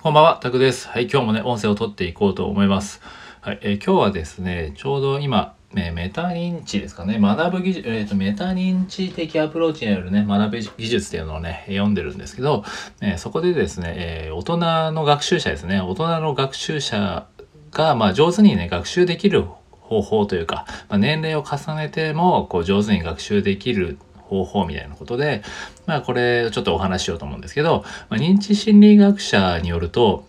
こんばんは、タクです。はい、今日もね、音声を取っていこうと思います。はい、えー今日はですね、ちょうど今、ね、メタ認知ですかね、学ぶ技術、えっ、と、メタ認知的アプローチによるね、学ぶ技術っていうのをね、読んでるんですけど、えーそこでですね、えー大人の学習者ですね、大人の学習者が、まあ、上手にね、学習できる方法というか、まあ、年齢を重ねても、こう、上手に学習できる方法みたいなことで、まあ、これ、ちょっとお話ししようと思うんですけど、まあ、認知心理学者によると、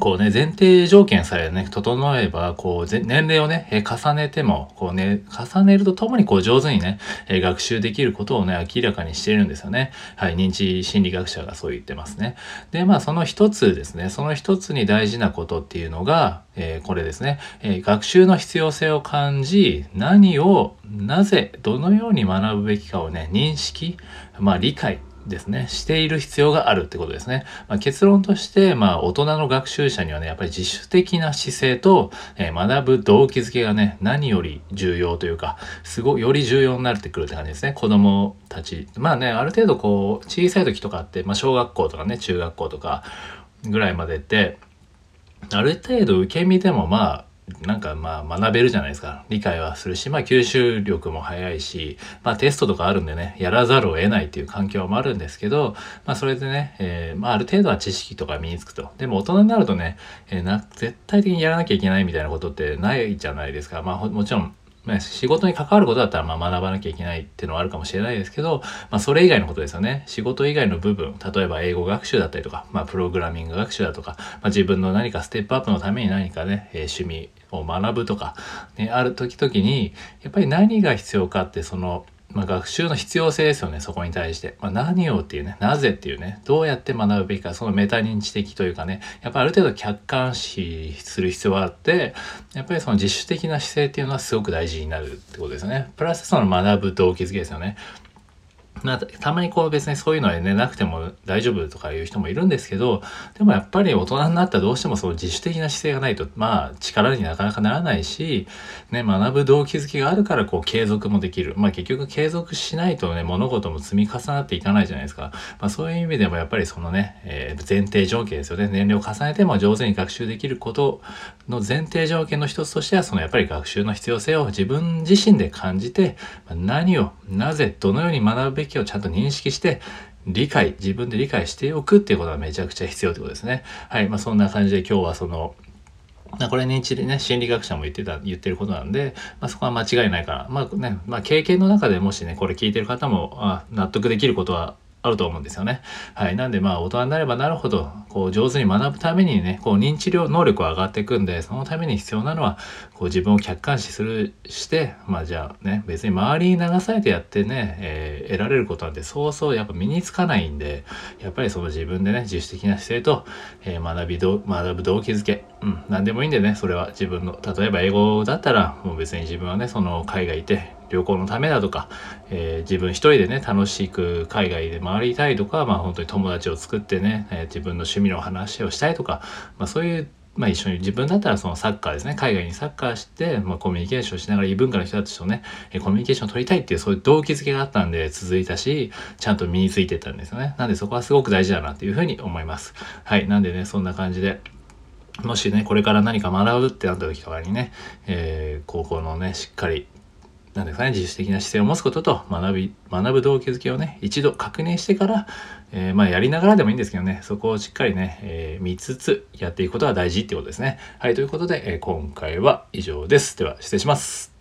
こうね、前提条件さえね、整えば、こう、年齢をね、え重ねても、こうね、重ねるとともに、こう、上手にね、え学習できることをね、明らかにしているんですよね。はい、認知心理学者がそう言ってますね。で、まあ、その一つですね、その一つに大事なことっていうのが、えーこれですね、えー学習の必要性を感じ、何を、なぜ、どのように学ぶべきかをね、認識、まあ、理解、ですね、している必要があるってことですね。まあ、結論として、まあ、大人の学習者にはね、やっぱり自主的な姿勢と、えー学ぶ動機づけがね、何より重要というか、すごい、より重要になってくるって感じですね。子供たち。まあね、ある程度こう、小さい時とかって、まあ、小学校とかね、中学校とかぐらいまでって、ある程度受け身でもまあ、なんかまあ学べるじゃないですか。理解はするし、まあ吸収力も早いし、まあテストとかあるんでね、やらざるを得ないっていう環境もあるんですけど、まあそれでね、えーまあある程度は知識とか身につくと。でも大人になるとね、えーな、絶対的にやらなきゃいけないみたいなことってないじゃないですか。まあもちろん、まあ仕事に関わることだったらまあ学ばなきゃいけないっていうのはあるかもしれないですけど、まあそれ以外のことですよね。仕事以外の部分、例えば英語学習だったりとか、まあプログラミング学習だとか、まあ自分の何かステップアップのために何かね、えー趣味を学ぶとか、ね、ある時々に、やっぱり何が必要かってその、まあ、学習の必要性ですよね、そこに対して。まあ、何をっていうね、なぜっていうね、どうやって学ぶべきか、そのメタ認知的というかね、やっぱある程度客観視する必要があって、やっぱりその自主的な姿勢っていうのはすごく大事になるってことですよね。プラスその学ぶ動機づけですよね。まあ、たまにこう別にそういうのはね、なくても大丈夫とかいう人もいるんですけど、でもやっぱり大人になったらどうしてもその自主的な姿勢がないと、まあ力になかなかならないし、ね、学ぶ動機づけがあるからこう継続もできる。まあ結局継続しないとね、物事も積み重なっていかないじゃないですか。まあそういう意味でもやっぱりそのね、えー前提条件ですよね。年齢を重ねても上手に学習できることの前提条件の一つとしては、そのやっぱり学習の必要性を自分自身で感じて、ま何を、なぜ、どのように学ぶべきをちゃんと認識して、理解、自分で理解しておくっていうことはめちゃくちゃ必要ってことですね。はい。まあそんな感じで今日はその、まこれ認知でね、心理学者も言ってた、言ってることなんで、まあそこは間違いないから、まあね、まあ経験の中でもしね、これ聞いてる方も、あ納得できることはあると思うんですよね。はい。なんでまあ大人になればなるほど、こう上手に学ぶためにね、こう認知量能力は上がっていくんで、そのために必要なのは、こう自分を客観視する、して、まあじゃあね、別に周りに流されてやってね、えー得られることなんてそうそうやっぱ身につかないんで、やっぱりその自分でね、自主的な姿勢と、えー学びど、学ぶ動機づけ、うん、なんでもいいんでね、それは自分の、例えば英語だったら、もう別に自分はね、その海外行って、旅行のためだとか、えー自分一人でね、楽しく海外で回りたいとか、まあ本当に友達を作ってね、えー自分の趣味の話をしたいとか、まあそういう、まあ一緒に自分だったらそのサッカーですね、海外にサッカーして、まあコミュニケーションしながら異文化の人たちとね、えコミュニケーションを取りたいっていうそういう動機づけがあったんで続いたし、ちゃんと身についてたんですよね。なんでそこはすごく大事だなっていうふうに思います。はい。なんでね、そんな感じで、もしね、これから何か学ぶってなった時とかにね、えー高校のね、しっかり、なんですかね、自主的な姿勢を持つことと学び、学ぶ動機づけをね、一度確認してから、えーまあやりながらでもいいんですけどね、そこをしっかりね、えー見つつやっていくことが大事ってことですね。はい、ということで、えー今回は以上です。では、失礼します。